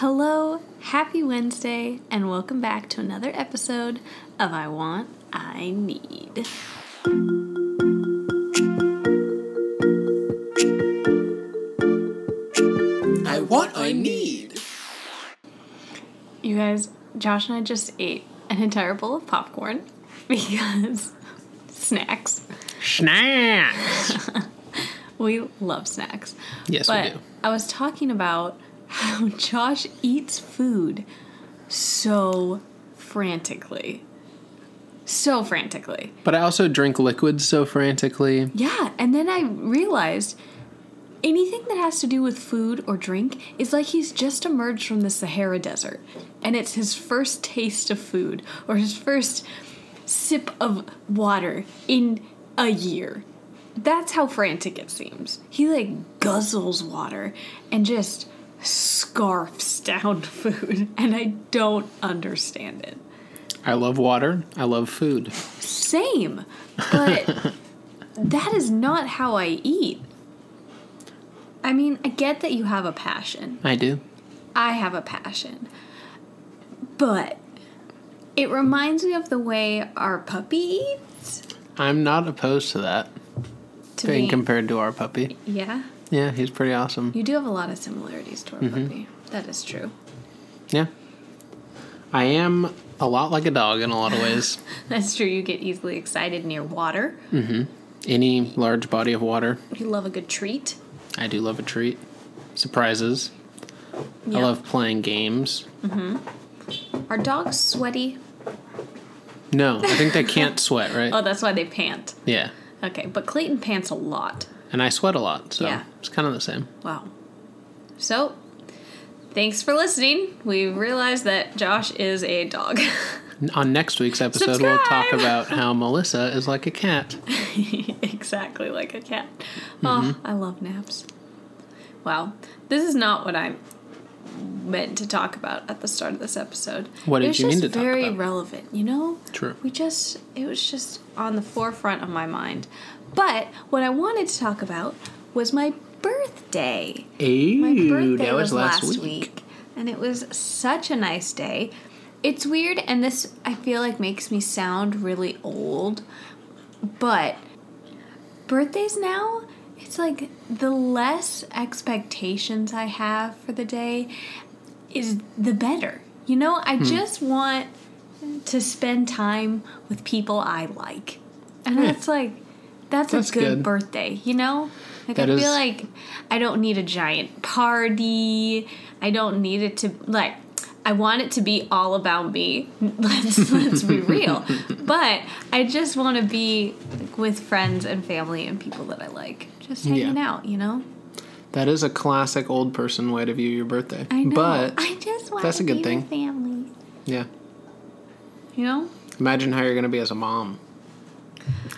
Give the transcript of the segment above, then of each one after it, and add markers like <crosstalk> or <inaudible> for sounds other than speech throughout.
Hello, happy Wednesday, and welcome back to another episode of I Want, I Need. I want, I need. You guys, Josh and I just ate an entire bowl of popcorn <laughs> because snacks. Snacks. <laughs> We love snacks. Yes, we but do. I was talking about how Josh eats food so frantically. So frantically. But I also drink liquids so frantically. Yeah, and then I realized anything that has to do with food or drink is like he's just emerged from the Sahara Desert and it's his first taste of food or his first sip of water in a year. That's how frantic it seems. He like guzzles water and just scarfs down <laughs> food, and I don't understand it. I love water. I love food. Same, but <laughs> that is not how I eat. I mean, I get that you have a passion. I do. I have a passion. But it reminds me of the way our puppy eats. I'm not opposed to that. To Being me, compared to our puppy. yeah, Yeah, he's pretty awesome. you do have a lot of similarities to our puppy. That is true. Yeah. I am a lot like a dog in a lot of ways. <laughs> That's true. You get easily excited near water. Mhm. Any large body of water, You love a good treat. I do love a treat. Surprises. Yeah. I love playing games. Mhm. Are dogs sweaty? No, I think they can't <laughs> sweat, right? Oh, that's why they pant. Yeah. Okay, but Clayton pants a lot. And I sweat a lot, so Yeah. it's kind of the same. Wow. So, thanks for listening. We realized that Josh is a dog. <laughs> On next week's episode, we'll talk about how Melissa is like a cat. <laughs> exactly like a cat. Mm-hmm. Oh, I love naps. Wow. This is not what I meant to talk about at the start of this episode. What it did was you mean to talk very about? relevant, you know? True. We just it was just on the forefront of my mind. But what I wanted to talk about was my birthday. Ew, My birthday that was, was last, last week. week. and it was such a nice day. It's weird, and this I feel like makes me sound really old, but birthdays now, it's like the less expectations I have for the day is the better. You know, I Hmm. just want to spend time with people I like. And Yeah. that's like that's, That's a good, good. birthday, you know? Like That I is- feel like I don't need a giant party. I don't need it to like I want it to be all about me. <laughs> Let's let's be real. <laughs> But I just want to be with friends and family and people that I like. Just hanging Yeah. out, you know? That is a classic old person way to view your birthday. I know. But I just want that's to a good be thing. family. yeah, You know? imagine how you're going to be as a mom.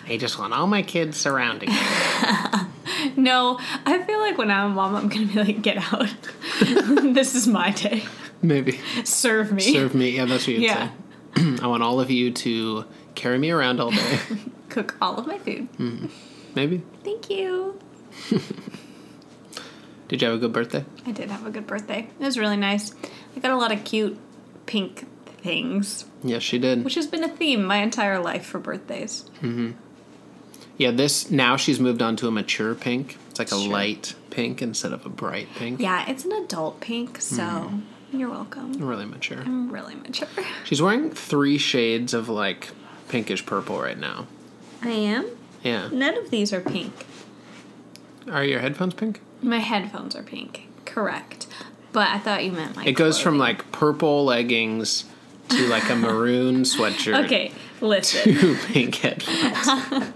I just want all my kids surrounding me. <laughs> No, I feel like when I'm a mom, I'm gonna be like, get out. <laughs> this is my day. Maybe Serve me. serve me. Yeah, that's what you'd Yeah. say. <clears throat> I want all of you to carry me around all day. <laughs> Cook all of my food. Mm. Maybe. Thank you. Did you have a good birthday? I did have a good birthday. It was really nice. I got a lot of cute pink things, Yes, she did. which has been a theme my entire life for birthdays. Mm-hmm. Yeah, this now she's moved on to a mature pink. It's like a Sure. light pink instead of a bright pink. Yeah, it's an adult pink, so Mm-hmm. you're welcome. Really mature. I'm really mature. <laughs> She's wearing three shades of like pinkish purple right now. I am. Yeah. None of these are pink. Are your headphones pink? My headphones are pink. Correct. But I thought you meant like It goes from like purple leggings to like a maroon sweatshirt Okay, listen. <laughs> to pink headphones.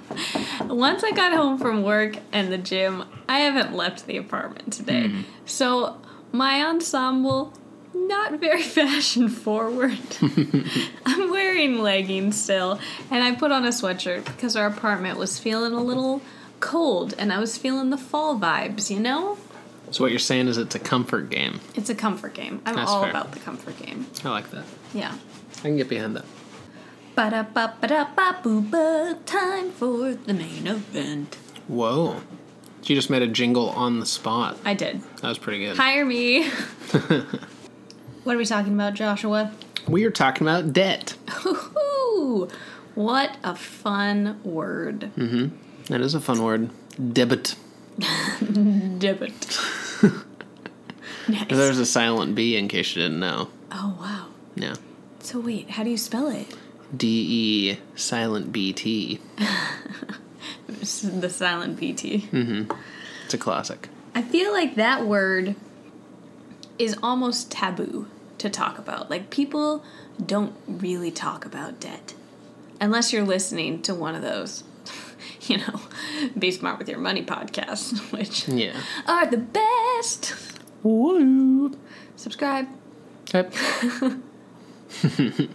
<laughs> Once I got home from work and the gym, I haven't left the apartment today. Hmm. So my ensemble, not very <laughs> fashion forward. I'm wearing leggings still, and I put on a sweatshirt because our apartment was feeling a little cold and I was feeling the fall vibes, you know? So what you're saying is it's a comfort game. It's a comfort game. I'm That's all fair. about the comfort game. I like that. Yeah. I can get behind that. Ba da ba ba da ba boo ba. Time for the main event. Whoa. She just made a jingle on the spot. I did. That was pretty good. Hire me. <laughs> What are we talking about, Joshua? We are talking about debt. Ooh, what a fun word. Mm-hmm. That is a fun word. Debit. Debit. nice. There's a silent B in case you didn't know. Oh, wow. Yeah. So, wait, how do you spell it? D E silent B T. <laughs> The silent BT. Mm-hmm. It's a classic. I feel like that word is almost taboo to talk about. Like, people don't really talk about debt unless you're listening to one of those, <laughs> you know, Be Smart with Your Money podcast, <laughs> which Yeah. are the best. Woo. Subscribe. Yep. <laughs>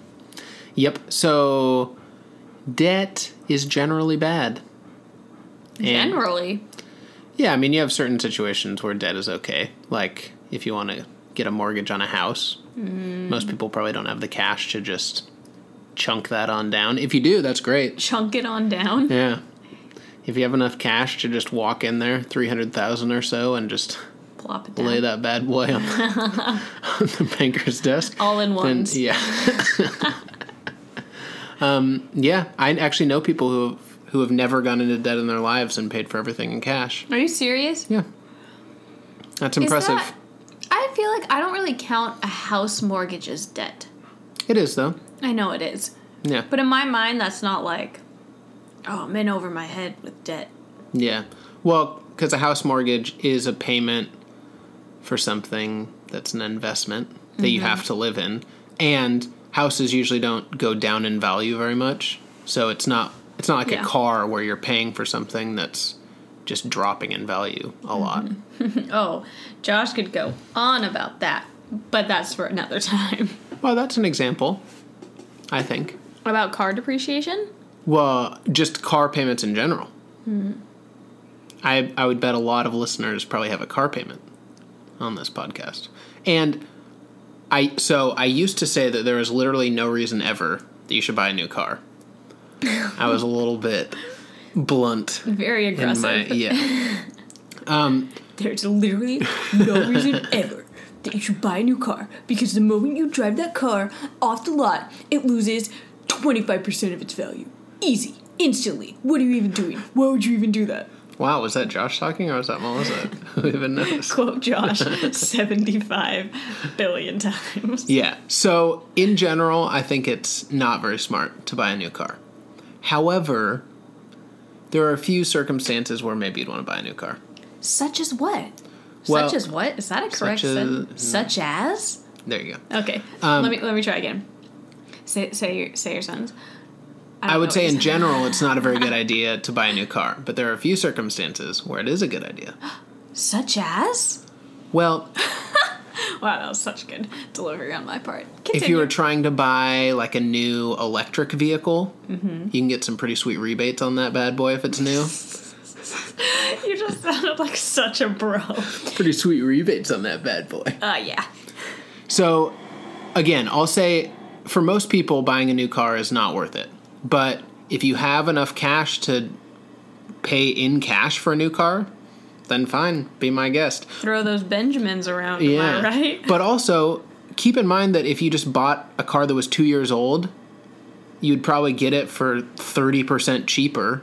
yep. So debt is generally bad. And- Generally, Yeah, I mean, you have certain situations where debt is okay. Like if you want to get a mortgage on a house, mm. most people probably don't have the cash to just chunk that on down. If you do, that's great. chunk it on down. Yeah. If you have enough cash to just walk in there, 300,000 or so, and just Plop it down. lay that bad boy on, <laughs> on the banker's desk. All in one. yeah. <laughs> um, yeah, I actually know people who have, who have never gone into debt in their lives and paid for everything in cash. Are you serious? Yeah. That's impressive. that- I feel like I don't really count a house mortgage as debt. It is though. I know it is. Yeah. But in my mind, that's not like, oh, I'm in over my head with debt. Yeah. Well, because a house mortgage is a payment for something that's an investment that you have mm-hmm. to live in, and houses usually don't go down in value very much. So it's not it's not like Yeah. a car where you're paying for something that's just dropping in value a lot. Mm-hmm. <laughs> Oh, Josh could go on about that, but that's for another <laughs> time. Well, that's an example. I think. About car depreciation? Well, just car payments in general. Mm-hmm. I I would bet a lot of listeners probably have a car payment on this podcast. And I so I used to say that there is literally no reason ever that you should buy a new car. I was a little bit blunt Very aggressive. my yeah. <laughs> Um, There's literally no reason <laughs> ever that you should buy a new car because the moment you drive that car off the lot, it loses 25% of its value. Easy. Instantly. What are you even doing? Why would you even do that? Wow, was that Josh talking or was that Melissa? <laughs> Who even knows? <laughs> Quote Josh <laughs> 75 billion times. Yeah. So, in general, I think it's not very smart to buy a new car. However, there are a few circumstances where maybe you'd want to buy a new car. Such as what? Well, Such as what? Is that a correct such as- sentence? Such as? There you go. Okay. Um, let me let me try again. Say say your say your sentence. I would say in general, it's not a very good <laughs> idea to buy a new car, but there are a few circumstances where it is a good idea. <gasps> Such as? Well, <laughs> Wow, that was such good delivery on my part. if you were trying to buy like a new electric vehicle, Mm-hmm. you can get some pretty sweet rebates on that bad boy if it's new. <laughs> you just sounded like such a bro. pretty sweet rebates on that bad boy. Uh, yeah. So, again, I'll say for most people, buying a new car is not worth it. But if you have enough cash to pay in cash for a new car, then fine, be my guest. Throw those Benjamins around, Yeah. I right? But also, keep in mind that if you just bought a car that was two years old, you'd probably get it for 30% cheaper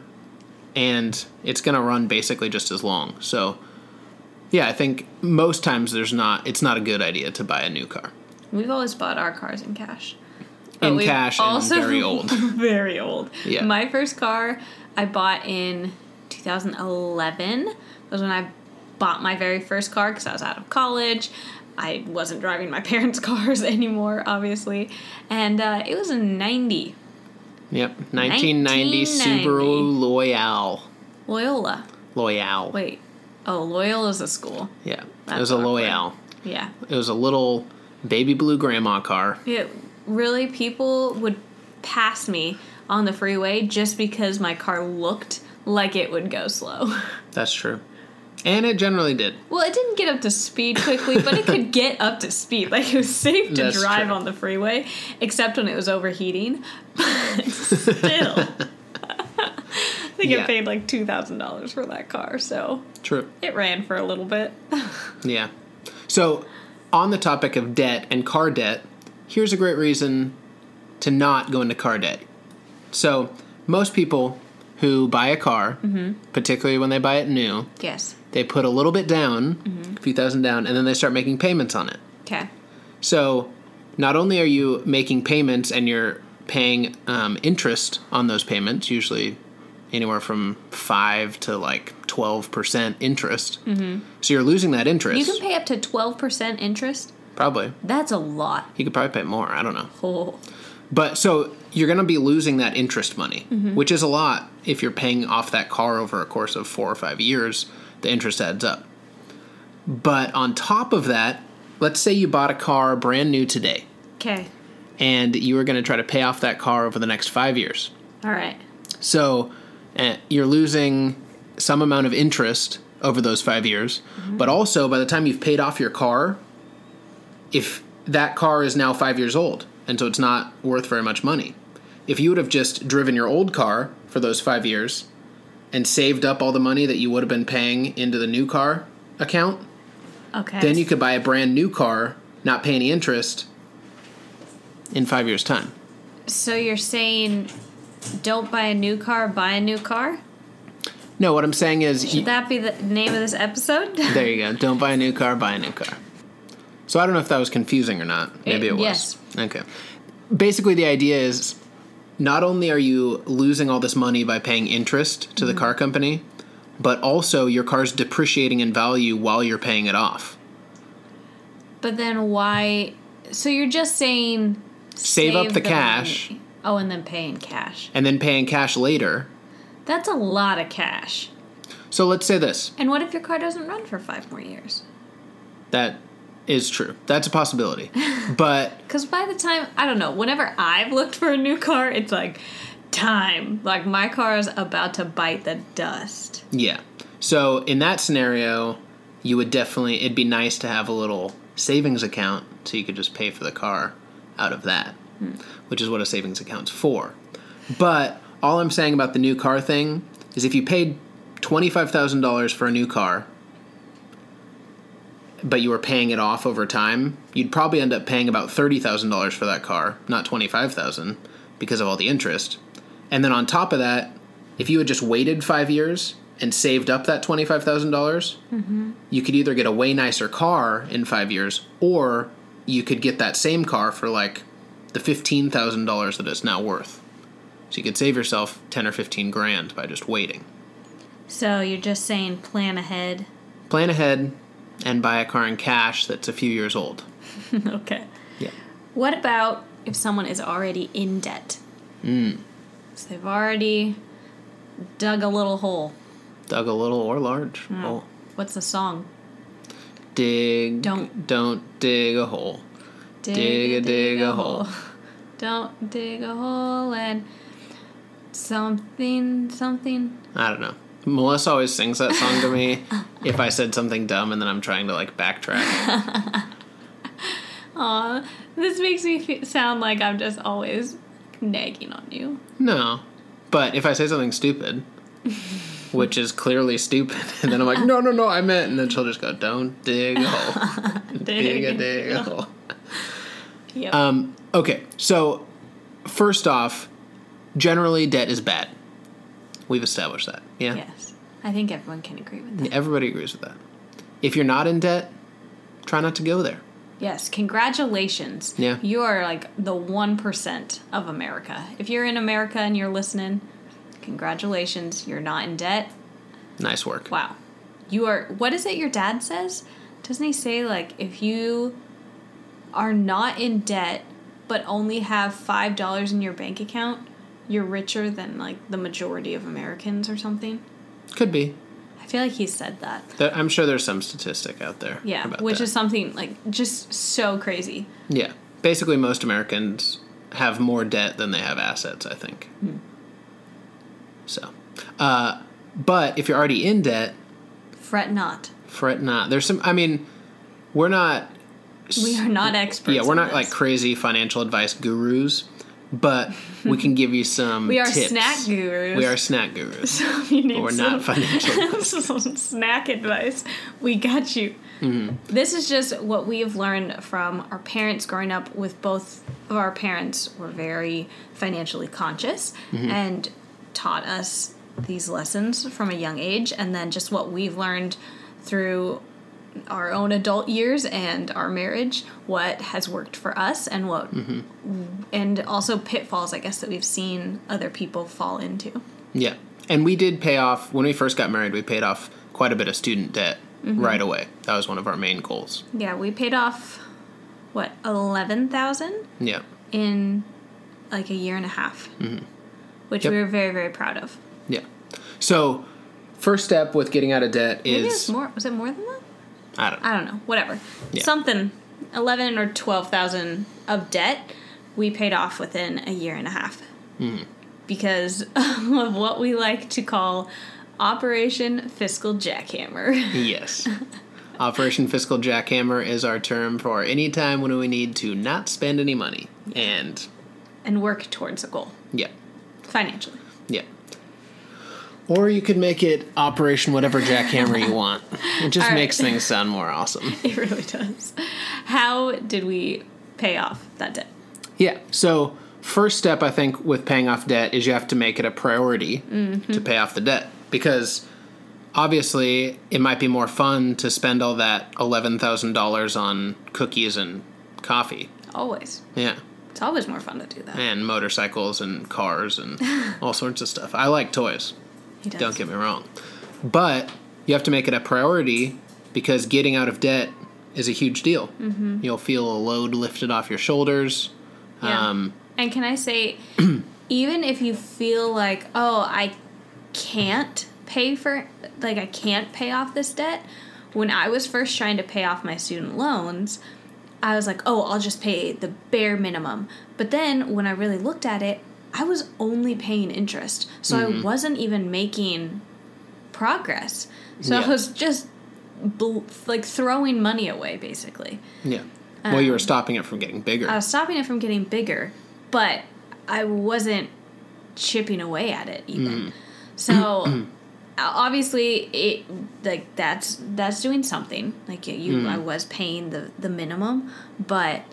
and it's going to run basically just as long. So, yeah, I think most times there's not it's not a good idea to buy a new car. We've always bought our cars in cash. In cash and very <laughs> old. very old. Yeah. My first car I bought in 2011 was when I bought my very first car because I was out of college. I wasn't driving my <laughs> parents' cars anymore, obviously, and uh, it was a 90 Yep, 1990 Subaru Loyale. Loyola. Loyale. Wait, oh, Loyola's a school. Yeah, it was a awkward. Loyale. Yeah. It was a little baby blue grandma car. It really people would pass me on the freeway just because my car looked like it would go slow. <laughs> That's true. And it generally did. Well, it didn't get up to speed quickly, but it could <laughs> get up to speed. Like it was safe to That's drive true. on the freeway, except when it was overheating. <laughs> But still, I think Yeah. I paid like two thousand dollars for that car, so True. it ran for a little bit. Yeah. So, on the topic of debt and car debt, here's a great reason to not go into car debt. So, most people who buy a car, particularly when they buy it new, Yes. they put a little bit down, a few thousand down, and then they start making payments on it. Okay. So, not only are you making payments and you're paying um, interest on those payments, usually anywhere from five to like twelve percent interest. Mm-hmm. So you're losing that interest. You can pay up to 12% interest. Probably. That's a lot. You could probably pay more. I don't know. Oh. But so you're going to be losing that interest money, which is a lot if you're paying off that car over a course of four or five years. The interest adds up. But on top of that, let's say you bought a car brand new today Okay. and you were going to try to pay off that car over the next five years. All right. So uh, you're losing some amount of interest over those five years, but also by the time you've paid off your car, if that car is now five years old, and so it's not worth very much money. If you would have just driven your old car for those five years and saved up all the money that you would have been paying into the new car account, Okay. then you could buy a brand new car, not pay any interest in five years' time. So you're saying don't buy a new car, buy a new car? No, what I'm saying is, Should that be the name of this episode? There you go. <laughs> Don't buy a new car, buy a new car. So I don't know if that was confusing or not. Maybe It- it, was. yes. Okay. Basically, the idea is not only are you losing all this money by paying interest to the mm-hmm. car company, but also your car's depreciating in value while you're paying it off. But then why? So you're just saying Save up the money. cash. Oh, and then pay in cash. And then paying cash later. That's a lot of cash. So let's say this. And what if your car doesn't run for five more years? That is true. That's a possibility. <laughs> but Because by the time, I don't know, whenever I've looked for a new car, it's like time. Like my car is about to bite the dust. Yeah. So in that scenario, you would definitely it'd be nice to have a little savings account so you could just pay for the car out of that, hmm. which is what a savings account's for. But all I'm saying about the new car thing is if you paid $25,000 for a new car but you were paying it off over time, you'd probably end up paying about $30,000 for that car, not 25,000 because of all the interest. And then on top of that, if you had just waited 5 years and saved up that $25,000, dollars mm-hmm. you could either get a way nicer car in 5 years or you could get that same car for like the $15,000 that it's now worth. So you could save yourself 10 or 15 grand by just waiting. So you're just saying plan ahead. Plan ahead and buy a car in cash that's a few years old. <laughs> okay. Yeah. What about if someone is already in debt? Mm. So they've already dug a little hole. Dug a little or large. hole. What's the song? Dig. Don't- don't dig a hole. Dig a dig a hole. <laughs> Don't dig a hole and something something. I don't know. Melissa always sings that song to me if I said something dumb and then I'm trying to like backtrack. <laughs> Aw, this makes me fe sound like I'm just always nagging on you. No. But if I say something stupid, which is clearly stupid, and <laughs> then I'm like, no, no, no, I meant, and then she'll just go, don't dig a hole. <laughs> dig a dig a hole. Yep. Um, okay, so first off, generally debt is bad. We've established that. Yeah? yes. I think everyone can agree with that. Everybody agrees with that. If you're not in debt, try not to go there. Yes, congratulations. Yeah. You are like the 1% of America. If you're in America and you're listening, congratulations. You're not in debt. Nice work. Wow. You are, what is it your dad says? Doesn't he say, like, if you are not in debt but only have $5 in your bank account, you're richer than, like, the majority of Americans or something? Could be. I feel like he said that. There- I'm sure there's some statistic out there. Yeah, which that. is something, like, just so crazy. Yeah. Basically, most Americans have more debt than they have assets, I think. Hmm. So, uh, but if you're already in debt, Fret not. fret not. There's some, I mean, we're not. We are not experts. Yeah, we're not this. like crazy financial advice gurus, but we can give you some. We are tips. snack gurus. We are snack gurus. <laughs> If you need we're some, not financial <laughs> some snack advice. We got you. Mm-hmm. This is just what we have learned from our parents growing up with both of our parents were very financially conscious mm-hmm. and taught us these lessons from a young age and then just what we've learned through our own adult years and our marriage what has worked for us and what and also pitfalls i guess that we've seen other people fall into Yeah. And we did pay off, when we first got married, we paid off quite a bit of student debt Mm-hmm. right away. That was one of our main goals. yeah we paid off what 11000 Yeah. in like a year and a half which Yep. we were very very proud of Yeah. So, first step with getting out of debt maybe is more was it more than that I don't know. I don't know, whatever. Yeah. Something, eleven or twelve thousand of debt, we paid off within a year and a half Mm-hmm. because <laughs> of what we like to call Operation Fiscal Jackhammer. Yes. <laughs> Operation Fiscal Jackhammer is our term for any time when we need to not spend any money. And and work towards a goal yeah. financially. Or you could make it Operation whatever jackhammer you want. It just right. makes things sound more awesome. <laughs> It really does. How did we pay off that debt? Yeah. So, first step I think with paying off debt is you have to make it a priority to mm-hmm. pay off the debt because obviously it might be more fun to spend all that $11,000 on cookies and coffee. Always. Yeah. It's always more fun to do that. And motorcycles and cars and <laughs> all sorts of stuff. I like toys. He does. Don't get me wrong. But you have to make it a priority because getting out of debt is a huge deal. Mm-hmm. You'll feel a load lifted off your shoulders. Yeah. Um, And can I say, <clears throat> even if you feel like, oh, I can't pay for, like, I can't pay off this debt, when I was first trying to pay off my student loans, I was like, oh, I'll just pay the bare minimum. But then when I really looked at it, I was only paying interest. So I mm-hmm. wasn't even making progress. So Yeah. I was just bl- like throwing money away, basically. yeah. well, you were um, stopping it from getting bigger. I was stopping it from getting bigger, but I wasn't chipping away at it even. Mm. So <clears throat> obviously it like that's that's doing something. Like you, you I mm. was paying the the minimum, but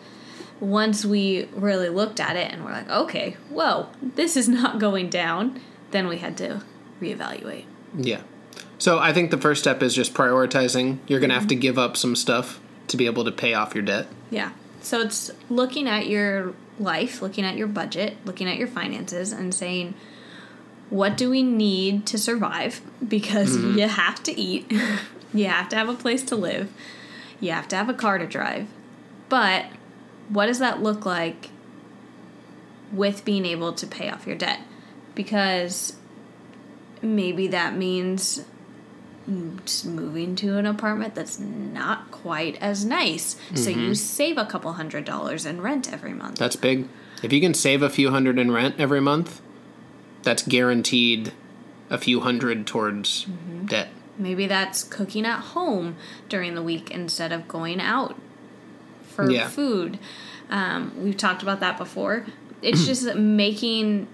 once we really looked at it and we're like, okay, whoa, this is not <laughs> going down, then we had to reevaluate. yeah. So I think the first step is just prioritizing. You're going to have to give up some stuff to be able to pay off your debt. Yeah. So it's looking at your life, looking at your budget, looking at your finances, and saying, what do we need to survive? <laughs> Because mm-hmm. you have to eat, <laughs> you have to have a place to live, you have to have a car to drive. But what does that look like with being able to pay off your debt? Because maybe that means just moving to an apartment that's not quite as nice. So you mm-hmm. save a couple hundred dollars in rent every month. That's big. If you can save a few hundred in rent every month, that's guaranteed a few hundred towards mm-hmm. debt. Maybe that's cooking at home during the week instead of going out for Yeah. food. Um, we've talked about that before. It's <clears throat> just making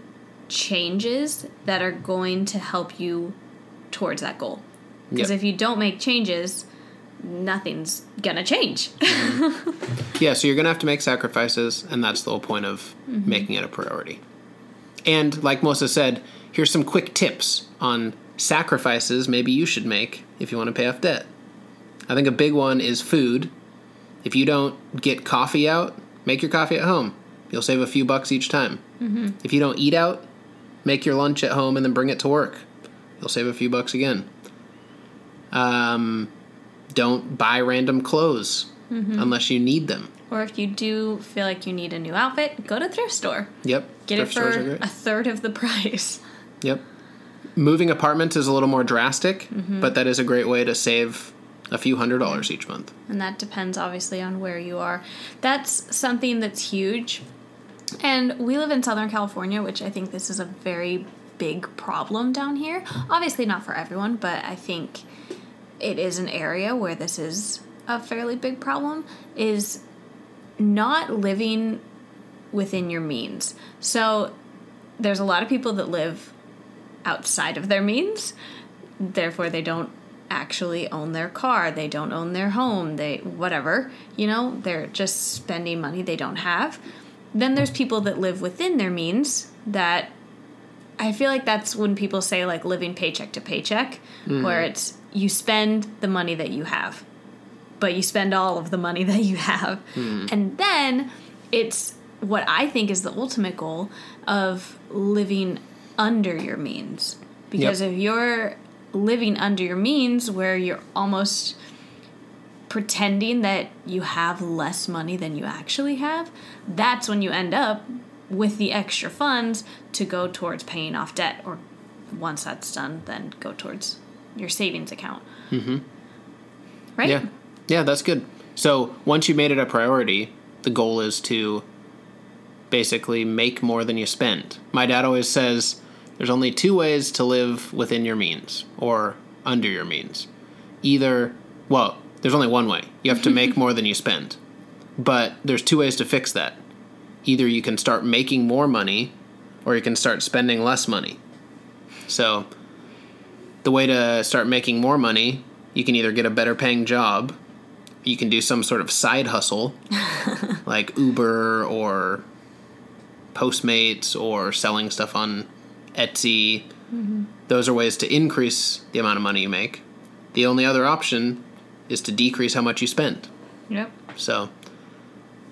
changes that are going to help you towards that goal. Because Yep. if you don't make changes, nothing's gonna change. <laughs> Yeah, so you're going to have to make sacrifices, and that's the whole point of making it a priority. And like Melissa said, here's some quick tips on sacrifices maybe you should make if you want to pay off debt. I think a big one is food. If you don't get coffee out, make your coffee at home. You'll save a few bucks each time. If you don't eat out, make your lunch at home and then bring it to work. You'll save a few bucks again. Um, don't buy random clothes unless you need them. or if you do feel like you need a new outfit, go to thrift store. Yep. Get thrift it for a third of the price. Yep. Moving apartments is a little more drastic, Mm-hmm. but that is a great way to save a few hundred dollars each month. and that depends obviously on where you are. That's something that's huge. And we live in Southern California, which I think this is a very big problem down here. Obviously, not for everyone, but I think it is an area where this is a fairly big problem. Is not living within your means. So there's a lot of people that live outside of their means, therefore, they don't actually own their car, they don't own their home, they whatever, you know, they're just spending money they don't have. Then there's people that live within their means that I feel like that's when people say like living paycheck to paycheck, mm. where it's you spend the money that you have, but you spend all of the money <laughs> that you have. Mm. And then it's what I think is the ultimate goal of living under your means. Because Yep. if you're living under your means where you're almost pretending that you have less money than you actually have, that's when you end up with the extra funds to go towards paying off debt or once that's done then go towards your savings account. Mm-hmm. Right? Yeah. Yeah, that's good. So once you made it a priority, the goal is to basically make more than you spend. My dad always says there's only two ways to live within your means or under your means. Either, well, there's only one way. You have to make <laughs> more than you spend. But there's two ways to fix that. Either you can start making more money or you can start spending less money. So, the way to start making more money, you can either get a better paying job, you can do some sort of side hustle, <laughs> like Uber or Postmates or selling stuff on Etsy. Those are ways to increase the amount of money you make. The only other option is to decrease how much you spend. Yep. So,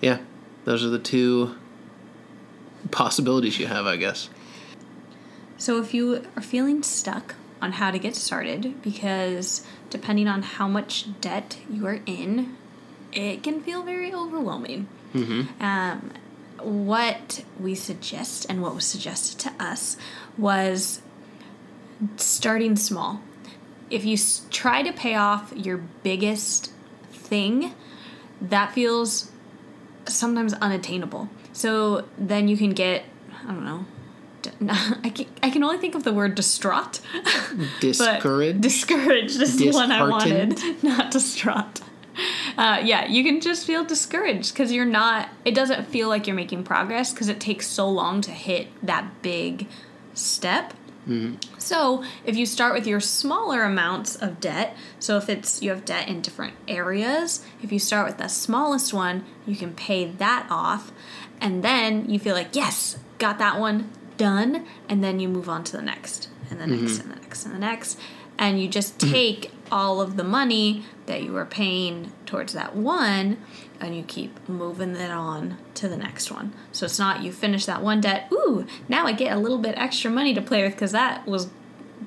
yeah, those are the two possibilities you have, I guess. So if you are feeling stuck on how to get started, because depending on how much debt you are in, it can feel very overwhelming. Um, what we suggest and what was suggested to us was starting small. If you try to pay off your biggest thing, that feels sometimes unattainable. So then you can get, I don't know, <laughs> I can, I can only think of the word distraught. <laughs> Discouraged? Discouraged is the one I wanted, <laughs> not distraught. Uh, yeah, you can just feel discouraged because you're not, it doesn't feel like you're making progress because it takes so long to hit that big step. So, if you start with your smaller amounts of debt, so if it's you have debt in different areas, if you start with the smallest one, you can pay that off, and then you feel like, yes, got that one done, and then you move on to the next, and the next, and the next, and the next, and you just mm-hmm. take all of the money that you were paying towards that one and you keep moving it on to the next one. So it's not you finish that one debt, ooh, now I get a little bit extra money to play with because that was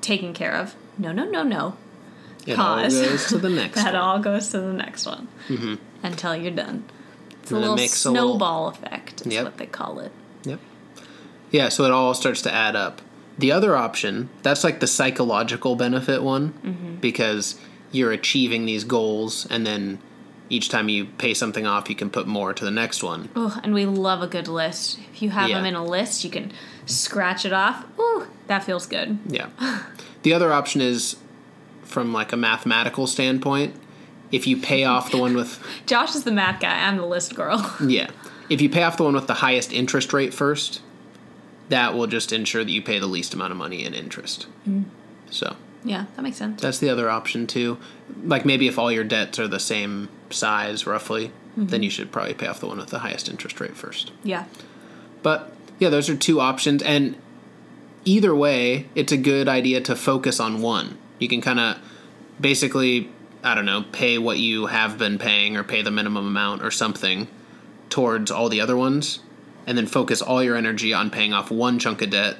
taken care of. No, no, no, no. It Pause. all goes to the <laughs> next that one. all goes to the next one mm-hmm. until you're done. It's a And it little makes a little- snowball effect, is Yep. what they call it. Yep. Yeah, so it all starts to add up. The other option, that's like the psychological benefit one, mm-hmm. because you're achieving these goals, and then each time you pay something off, you can put more to the next one. Oh, and we love a good list. If you have Yeah. them in a list, you can scratch it off. Ooh, that feels good. Yeah. <laughs> the other option is from like a mathematical standpoint, if you pay off the one with Josh is the math guy. I'm the list girl. <laughs> yeah, if you pay off the one with the highest interest rate first, that will just ensure that you pay the least amount of money in interest. Mm. So, yeah, that makes sense. That's the other option too. Like maybe if all your debts are the same size roughly, then mm-hmm. you should probably pay off the one with the highest interest rate first. Yeah. But yeah, those are two options and either way, it's a good idea to focus on one. You can kind of basically, I don't know, pay what you have been paying or pay the minimum amount or something towards all the other ones and then focus all your energy on paying off one chunk of debt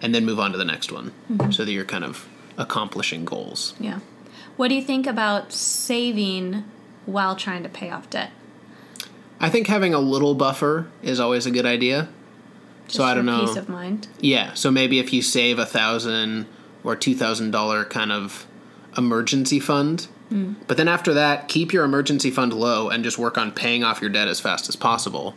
and then move on to the next one mm-hmm. so that you're kind of accomplishing goals. Yeah. What do you think about saving while trying to pay off debt? I think having a little buffer is always a good idea. Just so I don't know. Peace of mind. Yeah, so maybe if you save a thousand or two thousand dollar kind of emergency fund, mm. but then after that, keep your emergency fund low and just work on paying off your debt as fast as possible.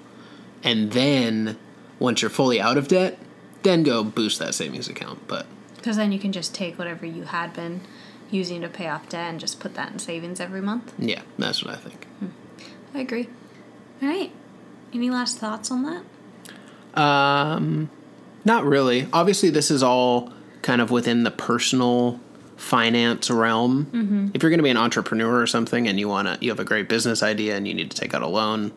And then once you're fully out of debt, then go boost that savings account. But Because then you can just take whatever you had been using to pay off debt and just put that in savings every month. yeah, that's what I think. I agree. All right. Any last thoughts on that? Um, not really. Obviously, this is all kind of within the personal finance realm. If you're going to be an entrepreneur or something and you want to, you have a great business idea and you need to take out a loan,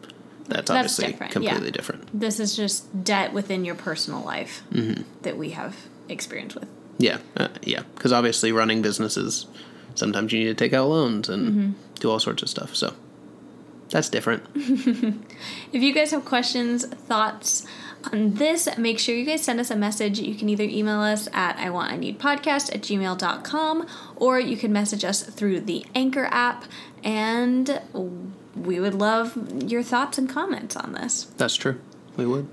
that's obviously different, completely yeah. different. This is just debt within your personal life that we have experience with. Yeah, uh, yeah, because obviously running businesses, sometimes you need to take out loans and do all sorts of stuff. So that's different. <laughs> If you guys have questions, thoughts on this, make sure you guys send us a message. You can either email us at I want I need podcast at gmail.com or you can message us through the Anchor app and we would love your thoughts and comments on this. That's true. We would.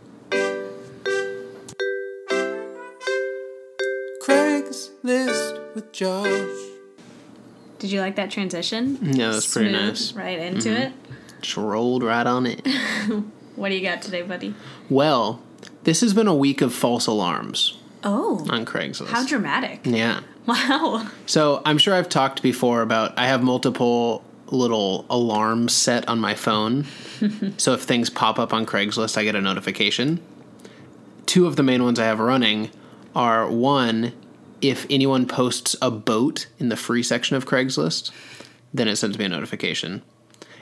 Craig's list with Josh. Did you like that transition? Yeah, that's pretty Smooth nice. Right into mm-hmm. it. Just rolled right on it. <laughs> <laughs> What do you got today, buddy? well, this has been a week of false alarms Oh, on Craigslist. how dramatic. yeah. <laughs> Wow. So I'm sure I've talked before about I have multiple little alarm set on my phone. <laughs> so if things pop up on Craigslist, I get a notification. Two of the main ones I have running are one, if anyone posts a boat in the free section of Craigslist, then it sends me a notification.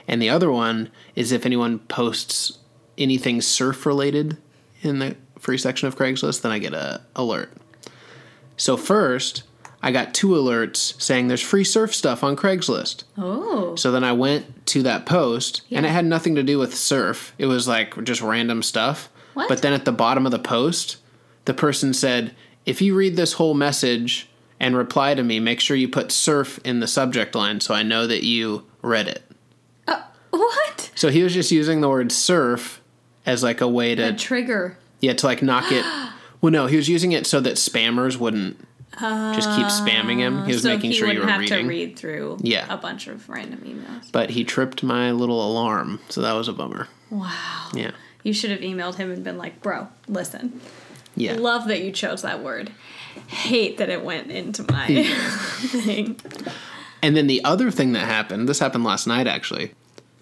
And the other one is if anyone posts anything surf related in the free section of Craigslist, then I get a alert. So first, I got two alerts saying there's free surf stuff on Craigslist. Oh. So then I went to that post, and it had nothing to do with surf. It was like just random stuff. What? But then at the bottom of the post, the person said, "If you read this whole message and reply to me, make sure you put surf in the subject line so I know that you read it." Uh, what? So he was just using the word surf as like a way to A trigger. yeah, to like knock it. <gasps> Well, no, he was using it so that spammers wouldn't just keep spamming him. He was ah, so making he sure you were have reading. to read through Yeah. a bunch of random emails. But he tripped my little alarm, so that was a bummer. Wow. Yeah. You should have emailed him and been like, bro, listen. Yeah. Love that you chose that word. Hate that it went into my <laughs> thing. And then the other thing that happened, this happened last night actually.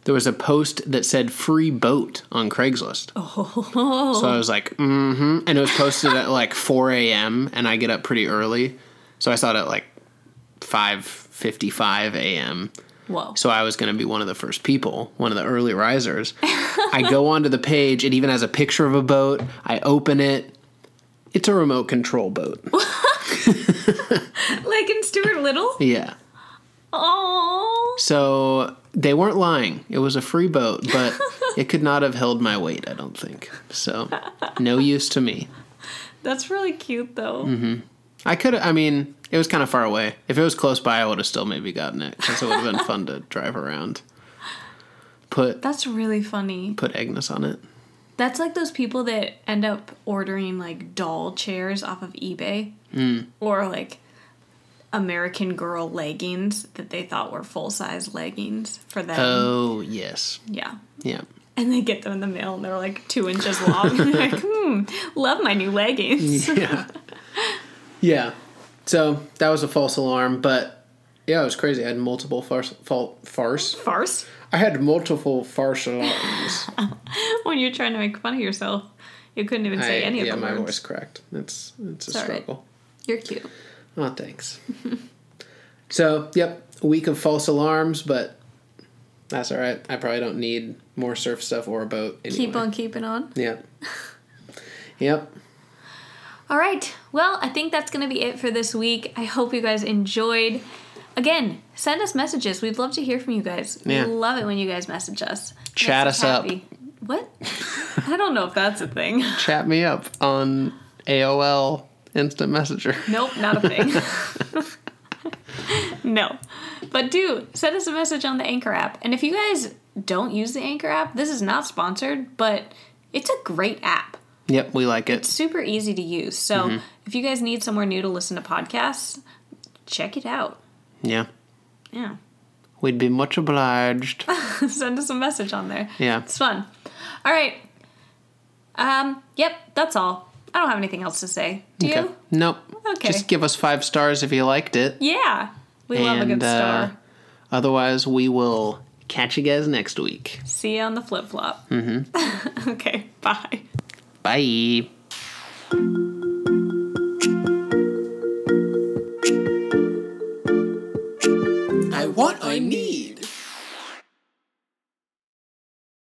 There was a post that said free boat on Craigslist. Oh. So I was like, mm hmm. And it was posted at like <laughs> 4 a.m. and I get up pretty early. So I saw it at like 5.55 a.m. Whoa. So I was going to be one of the first people, one of the early risers. I go <laughs> onto the page. It even has a picture of a boat. I open it. It's a remote control boat. <laughs> like in Stuart Little? Yeah. Oh. So they weren't lying. It was a free boat, but <laughs> it could not have held my weight, I don't think. So no use to me. That's really cute though. Mm-hmm. I could I mean, it was kind of far away. If it was close by, I would have still maybe gotten it because it would have been fun to drive around. Put That's really funny. put Agnes on it. That's like those people that end up ordering like doll chairs off of eBay Mm. or like American Girl leggings that they thought were full size leggings for them. Oh yes, yeah. yeah. And they get them in the mail and they're like two inches long. and <laughs> they're like, hmm, love my new leggings. <laughs> Yeah. yeah. So that was a false alarm, but yeah, it was crazy. I had multiple farce, fault, farce. Farce? I had multiple farce alarms. <laughs> When you're trying to make fun of yourself, you couldn't even say I- any of them. yeah, my words. voice cracked. It's it's a It's all right. struggle. You're cute. Oh, thanks. <laughs> so, yep, a week of false alarms, but that's all right. I probably don't need more surf stuff or a boat. Anyway. Keep on keeping on. Yep. Yep. All right. Well, I think that's going to be it for this week. I hope you guys enjoyed. Again, send us messages. We'd love to hear from you guys. Yeah. We love it when you guys message us. Chat us up. What? <laughs> I don't know if that's a thing. Chat me up on AOL Instant Messenger. <laughs> Nope, not a thing. <laughs> no. But do send us a message on the Anchor app. And if you guys don't use the Anchor app, this is not sponsored, but it's a great app. Yep, we like it. It's super easy to use. So Mm-hmm. if you guys need somewhere new to listen to podcasts, check it out. Yeah. Yeah. We'd be much obliged. <laughs> Send us a message on there. Yeah. It's fun. All right. Um, yep, that's all. I don't have anything else to say. Do Okay. you? Nope. Okay. Just give us five stars if you liked it. Yeah. We love a good uh, star. otherwise, we will catch you guys next week. See you on the flip flop. Mm-hmm. <laughs> okay, bye. Bye. what I need.